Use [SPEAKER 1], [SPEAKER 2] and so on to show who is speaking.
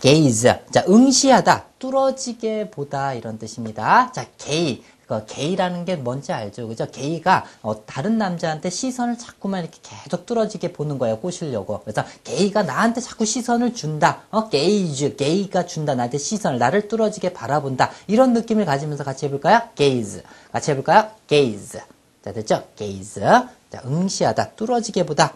[SPEAKER 1] gaze. 자, 응시하다, 뚫어지게 보다 이런 뜻입니다. 자, gay. 그 게이라는 게 뭔지 알죠? 그죠? 게이가 어, 다른 남자한테 시선을 자꾸만 이렇게 계속 뚫어지게 보는 거예요. 꼬시려고. 그래서 게이가 나한테 자꾸 시선을 준다. 어, gaze. 게이가 준다. 나한테 시선을 나를 뚫어지게 바라본다. 이런 느낌을 가지면서 같이 해 볼까요? gaze. 같이 해 볼까요? gaze. 자, 됐죠? gaze. 자, 응시하다. 뚫어지게 보다.